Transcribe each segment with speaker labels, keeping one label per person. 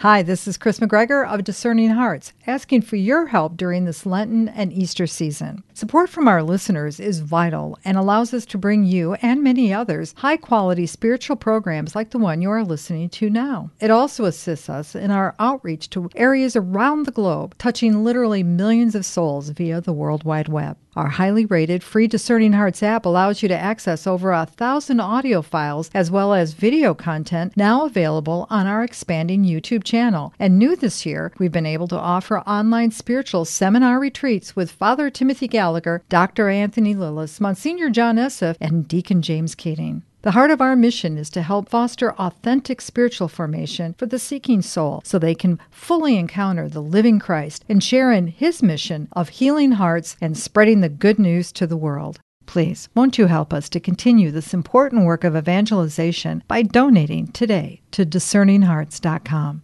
Speaker 1: Hi, this is Kris McGregor of Discerning Hearts, asking for your help during this Lenten and Easter season. Support from our listeners is vital and allows us to bring you and many others high quality spiritual programs like the one you are listening to now. It also assists us in our outreach to areas around the globe, touching literally millions of souls via the World Wide Web. Our highly rated free Discerning Hearts app allows you to access over a thousand audio files as well as video content now available on our expanding YouTube channel. And new this year, we've been able to offer online spiritual seminar retreats with Father Timothy Gallagher, Dr. Anthony Lilles, Monsignor John Esseff, and Deacon James Keating. The heart of our mission is to help foster authentic spiritual formation for the seeking soul so they can fully encounter the living Christ and share in his mission of healing hearts and spreading the good news to the world. Please, won't you help us to continue this important work of evangelization by donating today to discerninghearts.com?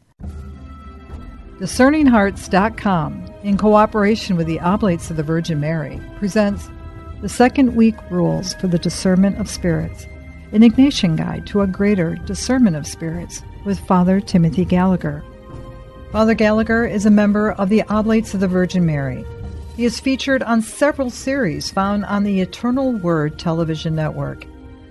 Speaker 1: Discerninghearts.com, in cooperation with the Oblates of the Virgin Mary, presents the second week rules for the discernment of spirits an Ignatian Guide to a Greater Discernment of Spirits with Father Timothy Gallagher. Father Gallagher is a member of the Oblates of the Virgin Mary. He is featured on several series found on the Eternal Word television network.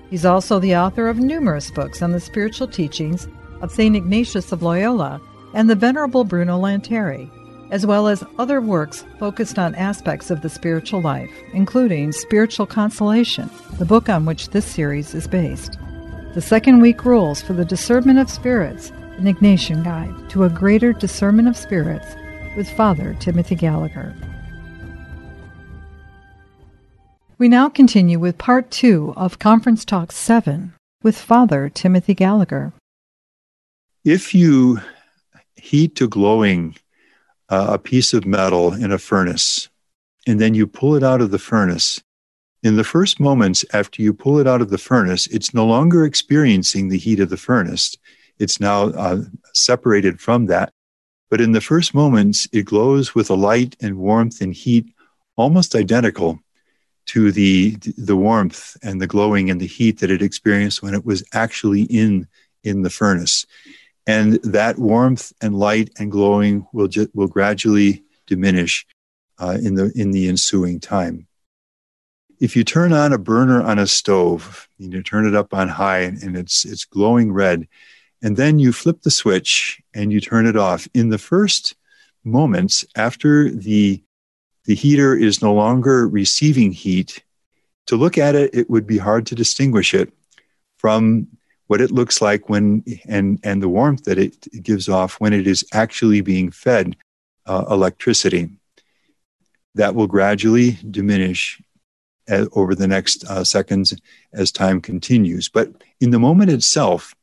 Speaker 1: He's also the author of numerous books on the spiritual teachings of St. Ignatius of Loyola and the Venerable Bruno Lanteri, as well as other works focused on aspects of the spiritual life, including Spiritual Consolation, the book on which this series is based. The Second Week Rules for the Discernment of Spirits, an Ignatian Guide to a Greater Discernment of Spirits, with Father Timothy Gallagher. We now continue with part two of Conference Talk 7 with Father Timothy Gallagher.
Speaker 2: If you heat to glowing uh, a piece of metal in a furnace, and then you pull it out of the furnace. In the first moments after you pull it out of the furnace, it's no longer experiencing the heat of the furnace. It's now uh, separated from that. But in the first moments, it glows with a light and warmth and heat almost identical to the, the warmth and the glowing and the heat that it experienced when it was actually in, in the furnace and that warmth and light and glowing will ju- will gradually diminish uh, in the in the ensuing time. If you turn on a burner on a stove, you turn it up on high and it's it's glowing red, and then you flip the switch and you turn it off. In the first moments after the the heater is no longer receiving heat, to look at it, it would be hard to distinguish it from what it looks like when and and the warmth that it gives off when it is actually being fed uh, electricity. That will gradually diminish as, over the next uh, seconds as time continues. But in the moment itself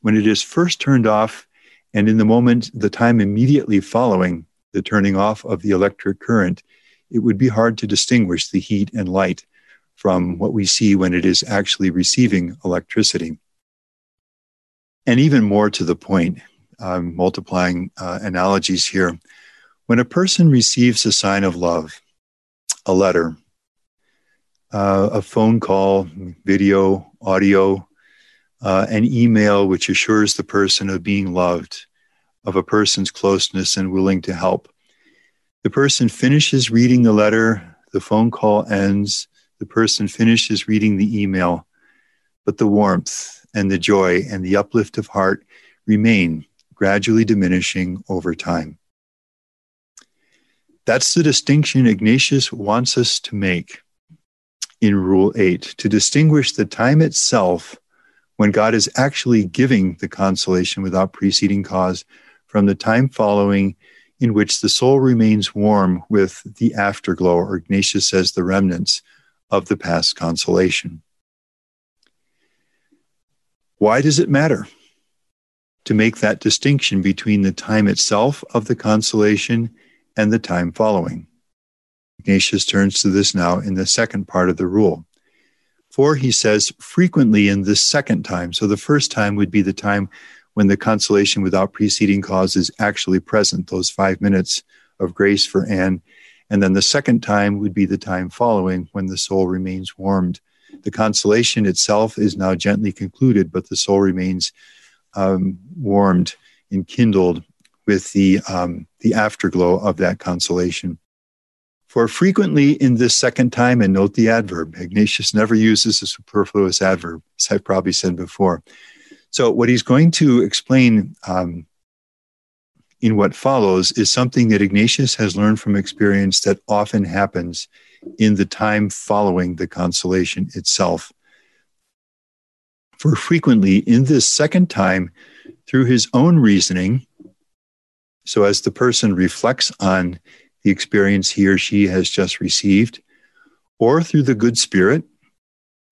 Speaker 2: when it is first turned off and in the moment the time immediately following the turning off of the electric current it would be hard to distinguish the heat and light from what we see when it is actually receiving electricity and even more to the point, I'm multiplying uh, analogies here. When a person receives a sign of love, a letter, uh, a phone call, video, audio, uh, an email which assures the person of being loved, of a person's closeness and willing to help. The person finishes reading the letter, the phone call ends, the person finishes reading the email, but the warmth, and the joy and the uplift of heart remain gradually diminishing over time. That's the distinction Ignatius wants us to make in Rule 8 to distinguish the time itself when God is actually giving the consolation without preceding cause from the time following in which the soul remains warm with the afterglow, or Ignatius says the remnants of the past consolation. Why does it matter to make that distinction between the time itself of the consolation and the time following? Ignatius turns to this now in the second part of the rule. For he says, frequently in this second time. So the first time would be the time when the consolation without preceding cause is actually present, those five minutes of grace for Anne. And then the second time would be the time following when the soul remains warmed the consolation itself is now gently concluded, but the soul remains um, warmed, enkindled with the, um, the afterglow of that consolation. For frequently in this second time, and note the adverb, Ignatius never uses a superfluous adverb, as I've probably said before. So, what he's going to explain um, in what follows is something that Ignatius has learned from experience that often happens in the time following the consolation itself. For frequently in this second time, through his own reasoning, so as the person reflects on the experience he or she has just received, or through the good spirit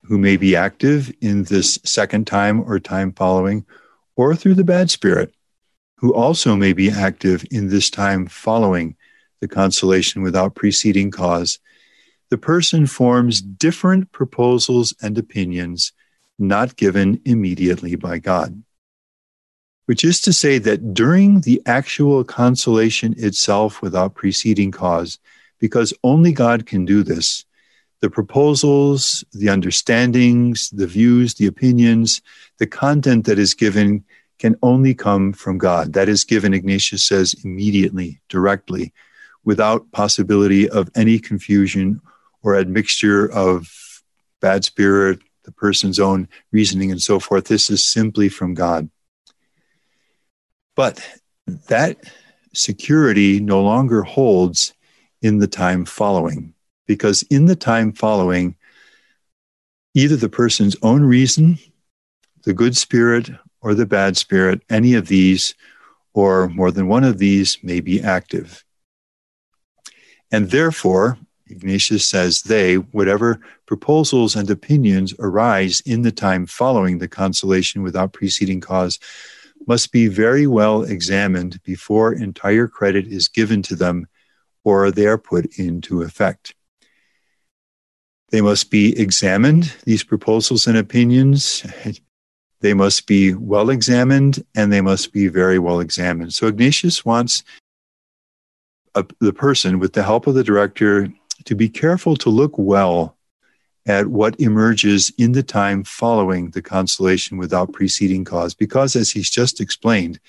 Speaker 2: who may be active in this second time or time following, or through the bad spirit who also may be active in this time following the consolation without preceding cause, the person forms different proposals and opinions not given immediately by God which is to say that during the actual consolation itself without preceding cause, because only God can do this, the proposals, the understandings, the views, the opinions, the content that is given can only come from God. That is given, Ignatius says, immediately, directly, without possibility of any confusion or admixture of bad spirit, the person's own reasoning, and so forth. This is simply from God. But that security no longer holds in the time following, because in the time following, either the person's own reason, the good spirit, or the bad spirit, any of these, or more than one of these, may be active. And therefore, Ignatius says they, whatever proposals and opinions arise in the time following the consolation without preceding cause, must be very well examined before entire credit is given to them or they are put into effect. They must be examined, these proposals and opinions. They must be well examined and they must be very well examined. So Ignatius wants a, the person, with the help of the director, to be careful to look well at what emerges in the time following the consolation without preceding cause. Because, as he's just explained,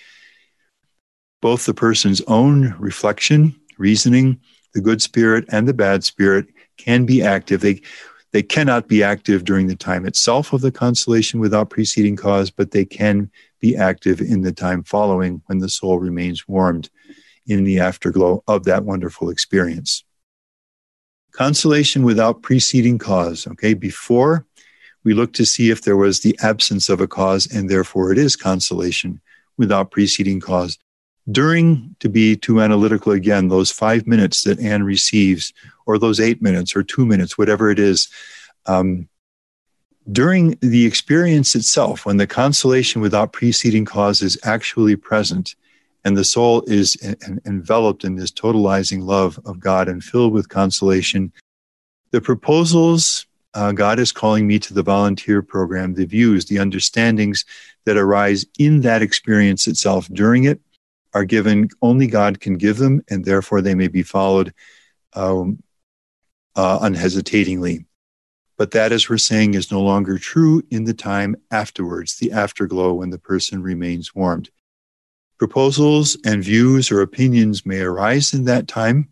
Speaker 2: both the person's own reflection, reasoning, the good spirit, and the bad spirit can be active. They, they cannot be active during the time itself of the consolation without preceding cause, but they can be active in the time following when the soul remains warmed in the afterglow of that wonderful experience. Consolation without preceding cause. Okay, before we look to see if there was the absence of a cause, and therefore it is consolation without preceding cause. During, to be too analytical again, those five minutes that Anne receives, or those eight minutes, or two minutes, whatever it is, um, during the experience itself, when the consolation without preceding cause is actually present, and the soul is enveloped in this totalizing love of God and filled with consolation. The proposals, uh, God is calling me to the volunteer program, the views, the understandings that arise in that experience itself during it are given, only God can give them, and therefore they may be followed um, uh, unhesitatingly. But that, as we're saying, is no longer true in the time afterwards, the afterglow when the person remains warmed. Proposals and views or opinions may arise in that time.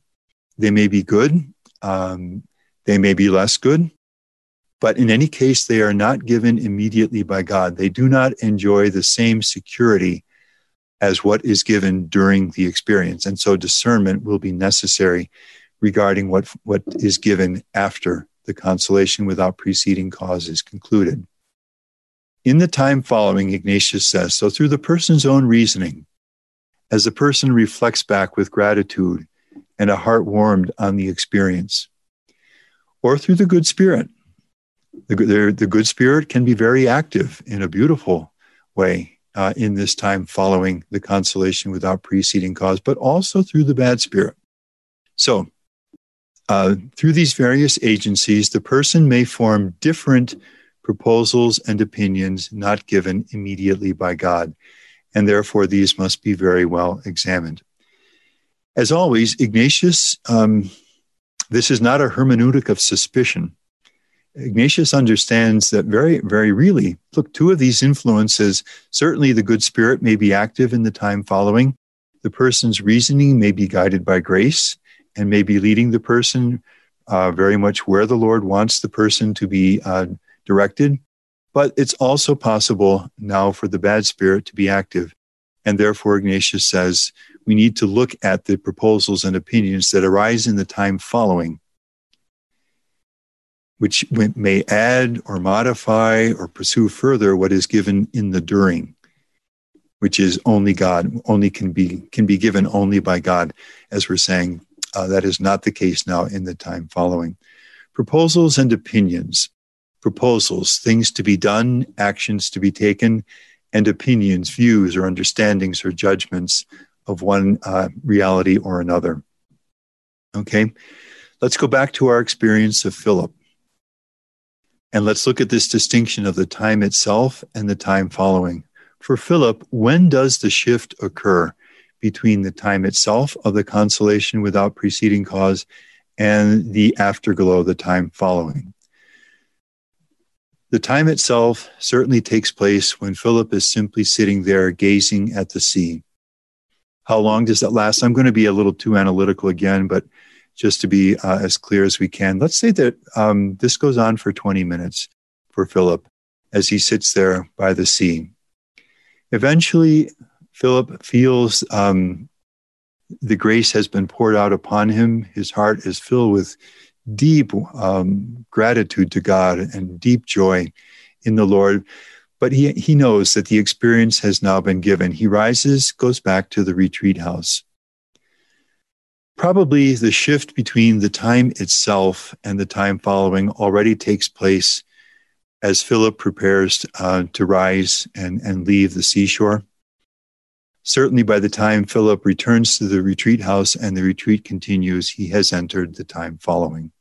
Speaker 2: They may be good, um, they may be less good, but in any case, they are not given immediately by God. They do not enjoy the same security as what is given during the experience. And so discernment will be necessary regarding what, what is given after the consolation without preceding cause is concluded. In the time following, Ignatius says, so through the person's own reasoning, as the person reflects back with gratitude and a heart warmed on the experience, or through the good spirit. The, the, the good spirit can be very active in a beautiful way uh, in this time following the consolation without preceding cause, but also through the bad spirit. So, uh, through these various agencies, the person may form different proposals and opinions not given immediately by God and therefore these must be very well examined. As always, Ignatius, um, this is not a hermeneutic of suspicion. Ignatius understands that very, very really, look, two of these influences, certainly the good spirit may be active in the time following, The person's reasoning may be guided by grace and may be leading the person uh, very much where the Lord wants the person to be uh, directed. But it's also possible now for the bad spirit to be active. And therefore, Ignatius says we need to look at the proposals and opinions that arise in the time following, which may add or modify or pursue further what is given in the during which is only God, only can be can be given only by God, as we're saying uh, that is not the case now in the time following. Proposals and opinions. Proposals, things to be done, actions to be taken, and opinions, views, or understandings or judgments of one uh, reality or another. Okay, let's go back to our experience of Philip. And let's look at this distinction of the time itself and the time following. For Philip, when does the shift occur? between the time itself of the consolation without preceding cause and the afterglow, the time following. The time itself certainly takes place when Philip is simply sitting there gazing at the sea. How long does that last? I'm going to be a little too analytical again, but just to be uh, as clear as we can, let's say that um, this goes on for 20 minutes for Philip as he sits there by the sea. Eventually, Philip feels um, the grace has been poured out upon him. His heart is filled with deep um, gratitude to God and deep joy in the Lord. But he, he knows that the experience has now been given. He rises, goes back to the retreat house. Probably the shift between the time itself and the time following already takes place as Philip prepares uh, to rise and, and leave the seashore. Certainly, by the time Philip returns to the retreat house and the retreat continues, he has entered the time following.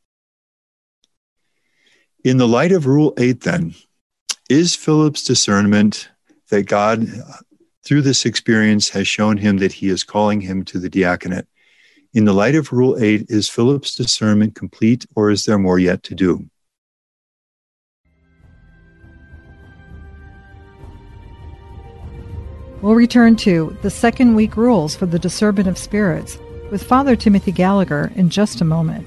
Speaker 2: In the light of Rule 8, then, is Philip's discernment that God, through this experience, has shown him that he is calling him to the diaconate? In the light of Rule 8, is Philip's discernment complete or is there more yet to do?
Speaker 1: We'll return to the second week rules for the discernment of spirits with Father Timothy Gallagher in just a moment.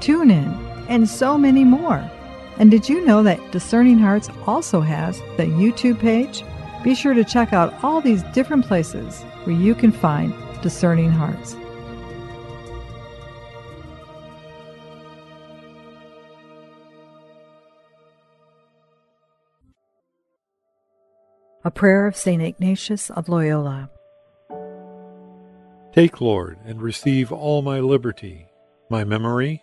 Speaker 1: TuneIn, and so many more? And did you know that Discerning Hearts also has the YouTube page? Be sure to check out all these different places where you can find Discerning Hearts. A prayer of St. Ignatius of Loyola.
Speaker 3: Take, Lord, and receive all my liberty, my memory,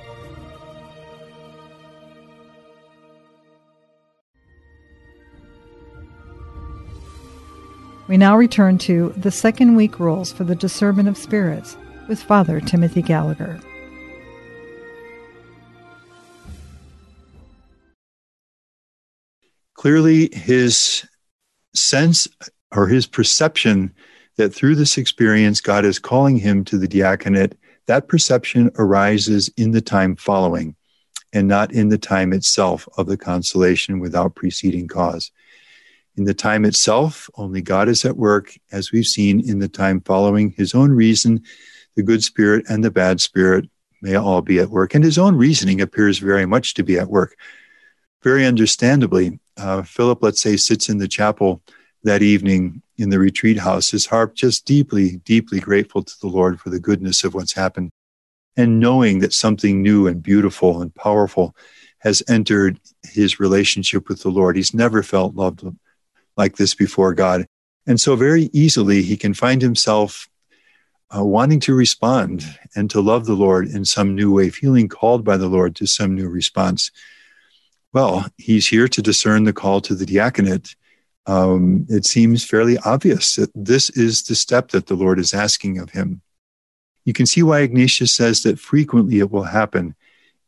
Speaker 1: We now return to the second week rules for the discernment of spirits with Father Timothy Gallagher.
Speaker 2: Clearly, his sense or his perception that through this experience, God is calling him to the diaconate, that perception arises in the time following and not in the time itself of the consolation without preceding cause. In the time itself, only God is at work, as we've seen in the time following his own reason, the good spirit and the bad spirit may all be at work. And his own reasoning appears very much to be at work. Very understandably, uh, Philip, let's say, sits in the chapel that evening in the retreat house, his heart just deeply, deeply grateful to the Lord for the goodness of what's happened, and knowing that something new and beautiful and powerful has entered his relationship with the Lord. He's never felt loved like this before God. And so, very easily, he can find himself uh, wanting to respond and to love the Lord in some new way, feeling called by the Lord to some new response. Well, he's here to discern the call to the diaconate. Um, it seems fairly obvious that this is the step that the Lord is asking of him. You can see why Ignatius says that frequently it will happen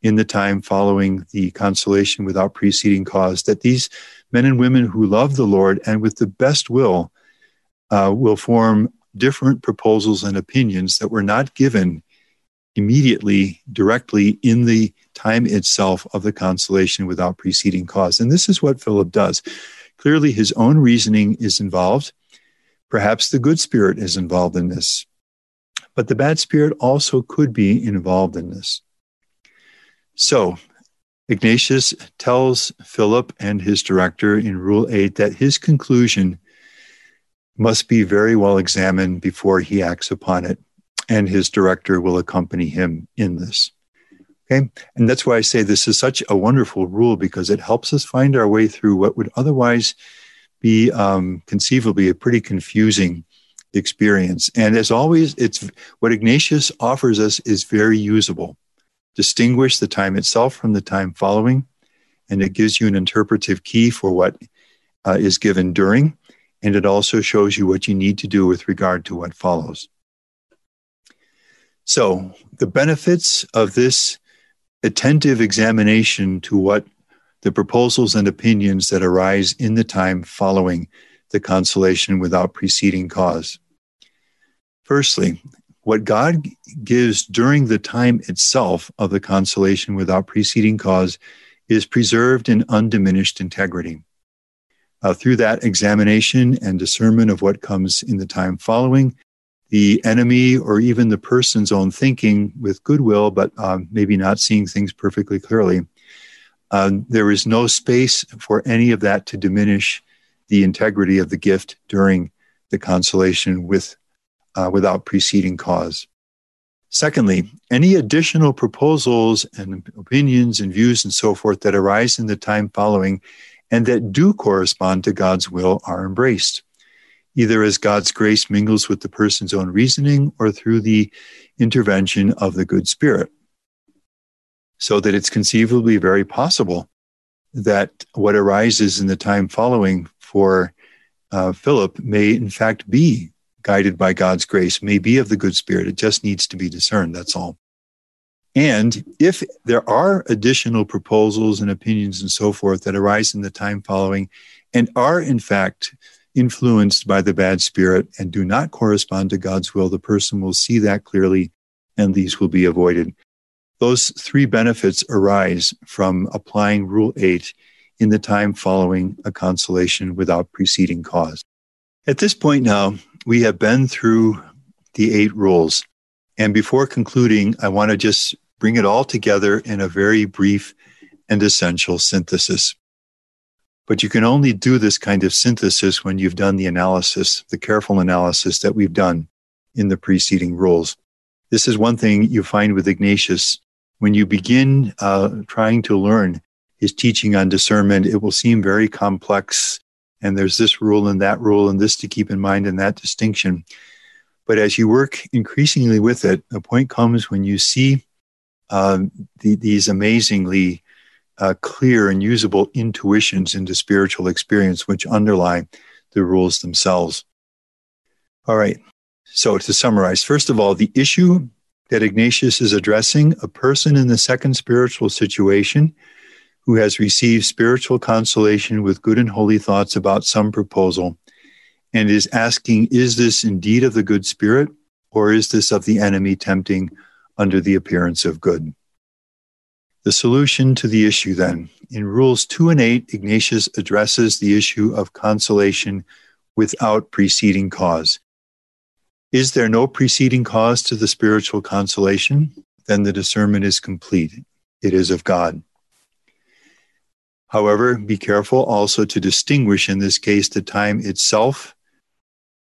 Speaker 2: in the time following the consolation without preceding cause, that these men and women who love the Lord and with the best will uh, will form different proposals and opinions that were not given immediately, directly in the time itself of the consolation without preceding cause. And this is what Philip does. Clearly, his own reasoning is involved. Perhaps the good spirit is involved in this, but the bad spirit also could be involved in this. So, Ignatius tells Philip and his director in Rule 8 that his conclusion must be very well examined before he acts upon it, and his director will accompany him in this. Okay, and that's why I say this is such a wonderful rule because it helps us find our way through what would otherwise be um, conceivably a pretty confusing experience. And as always, it's what Ignatius offers us is very usable distinguish the time itself from the time following, and it gives you an interpretive key for what uh, is given during, and it also shows you what you need to do with regard to what follows. So, the benefits of this attentive examination to what the proposals and opinions that arise in the time following the consolation without preceding cause. Firstly, what God gives during the time itself of the consolation without preceding cause is preserved in undiminished integrity. Uh, through that examination and discernment of what comes in the time following, the enemy or even the person's own thinking with goodwill, but um, maybe not seeing things perfectly clearly, uh, there is no space for any of that to diminish the integrity of the gift during the consolation with uh, without preceding cause. Secondly, any additional proposals and opinions and views and so forth that arise in the time following and that do correspond to God's will are embraced, either as God's grace mingles with the person's own reasoning or through the intervention of the good spirit. So that it's conceivably very possible that what arises in the time following for uh, Philip may in fact be guided by God's grace, may be of the good spirit. It just needs to be discerned. That's all. And if there are additional proposals and opinions and so forth that arise in the time following and are in fact influenced by the bad spirit and do not correspond to God's will, the person will see that clearly and these will be avoided. Those three benefits arise from applying Rule 8 in the time following a consolation without preceding cause. At this point now, we have been through the eight rules. And before concluding, I want to just bring it all together in a very brief and essential synthesis. But you can only do this kind of synthesis when you've done the analysis, the careful analysis that we've done in the preceding rules. This is one thing you find with Ignatius. When you begin uh, trying to learn his teaching on discernment, it will seem very complex and there's this rule and that rule and this to keep in mind and that distinction. But as you work increasingly with it, a point comes when you see um, the, these amazingly uh, clear and usable intuitions into spiritual experience, which underlie the rules themselves. All right. So to summarize, first of all, the issue that Ignatius is addressing, a person in the second spiritual situation who has received spiritual consolation with good and holy thoughts about some proposal and is asking, is this indeed of the good spirit or is this of the enemy tempting under the appearance of good? The solution to the issue then. In Rules 2 and 8, Ignatius addresses the issue of consolation without preceding cause. Is there no preceding cause to the spiritual consolation? Then the discernment is complete. It is of God. However, be careful also to distinguish in this case the time itself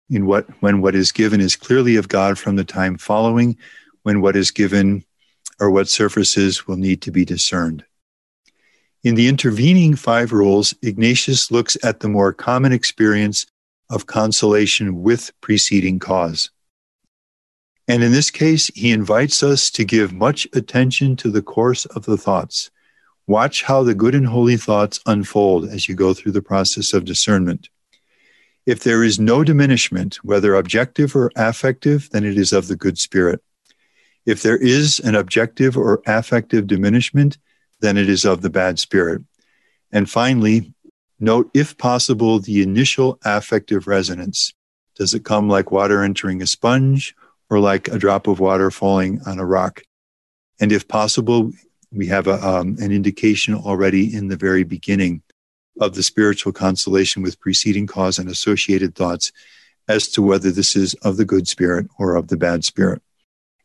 Speaker 2: in what when what is given is clearly of God from the time following when what is given or what surfaces will need to be discerned. In the intervening five rules, Ignatius looks at the more common experience of consolation with preceding cause. And in this case, he invites us to give much attention to the course of the thoughts. Watch how the good and holy thoughts unfold as you go through the process of discernment. If there is no diminishment, whether objective or affective, then it is of the good spirit. If there is an objective or affective diminishment, then it is of the bad spirit. And finally, note, if possible, the initial affective resonance. Does it come like water entering a sponge or like a drop of water falling on a rock. And if possible, we have a, um, an indication already in the very beginning of the spiritual consolation with preceding cause and associated thoughts as to whether this is of the good spirit or of the bad spirit.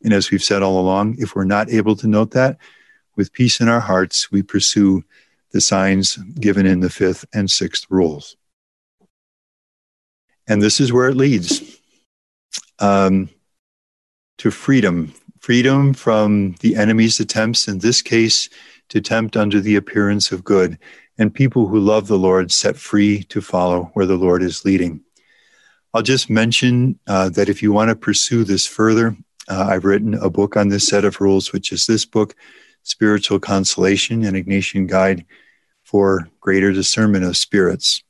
Speaker 2: And as we've said all along, if we're not able to note that, with peace in our hearts, we pursue the signs given in the fifth and sixth rules. And this is where it leads. Um, to freedom, freedom from the enemy's attempts, in this case, to tempt under the appearance of good, and people who love the Lord set free to follow where the Lord is leading. I'll just mention uh, that if you want to pursue this further, uh, I've written a book on this set of rules, which is this book, Spiritual Consolation, an Ignatian Guide for Greater Discernment of Spirits.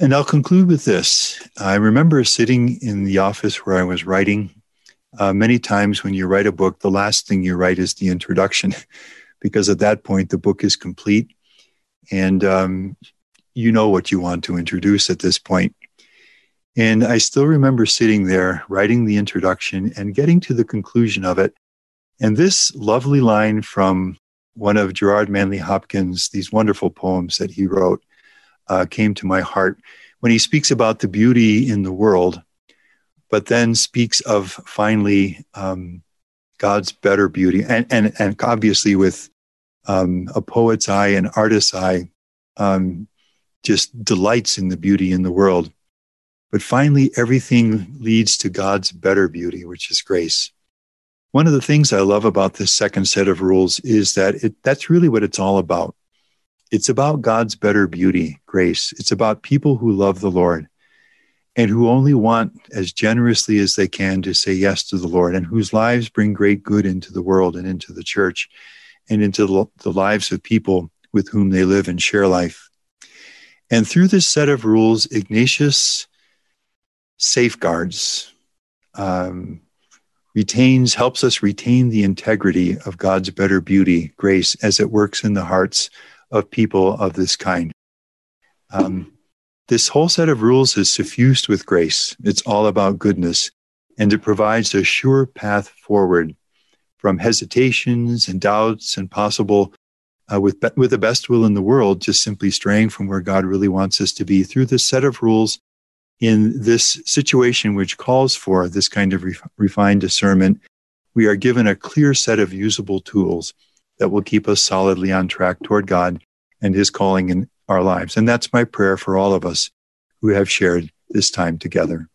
Speaker 2: And I'll conclude with this. I remember sitting in the office where I was writing. Uh, many times when you write a book, the last thing you write is the introduction, because at that point the book is complete and um, you know what you want to introduce at this point. And I still remember sitting there writing the introduction and getting to the conclusion of it. And this lovely line from one of Gerard Manley Hopkins, these wonderful poems that he wrote uh, came to my heart when he speaks about the beauty in the world, but then speaks of finally um, God's better beauty, and and and obviously with um, a poet's eye and artist's eye, um, just delights in the beauty in the world. But finally, everything leads to God's better beauty, which is grace. One of the things I love about this second set of rules is that it, that's really what it's all about. It's about God's better beauty, grace. It's about people who love the Lord and who only want as generously as they can to say yes to the Lord and whose lives bring great good into the world and into the church and into the lives of people with whom they live and share life. And through this set of rules, Ignatius safeguards, um, retains, helps us retain the integrity of God's better beauty, grace, as it works in the hearts of people of this kind. Um, this whole set of rules is suffused with grace. It's all about goodness, and it provides a sure path forward from hesitations and doubts and possible, uh, with, with the best will in the world, just simply straying from where God really wants us to be through this set of rules in this situation, which calls for this kind of refined discernment. We are given a clear set of usable tools that will keep us solidly on track toward God and His calling in our lives. And that's my prayer for all of us who have shared this time together.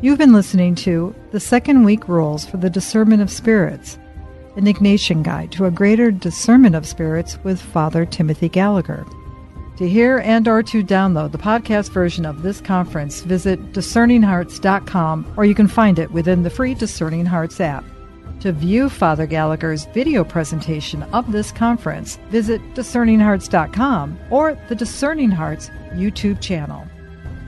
Speaker 1: You've been listening to The Second Week Rules for the Discernment of Spirits, an Ignatian Guide to a Greater Discernment of Spirits with Father Timothy Gallagher. To hear and or to download the podcast version of this conference, visit discerninghearts.com or you can find it within the free Discerning Hearts app. To view Father Gallagher's video presentation of this conference, visit discerninghearts.com or the Discerning Hearts YouTube channel.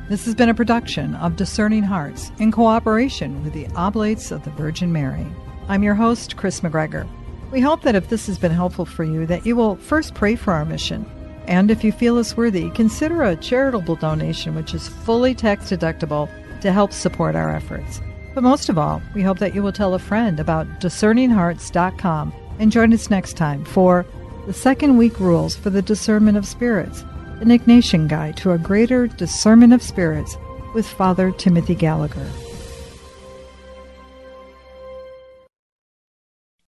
Speaker 1: This has been a production of Discerning Hearts in cooperation with the Oblates of the Virgin Mary. I'm your host, Kris McGregor. We hope that if this has been helpful for you, that you will first pray for our mission and if you feel us worthy, consider a charitable donation, which is fully tax deductible to help support our efforts. But most of all, we hope that you will tell a friend about discerninghearts.com and join us next time for the second week rules for the discernment of spirits, an Ignatian guide to a greater discernment of spirits with Father Timothy Gallagher.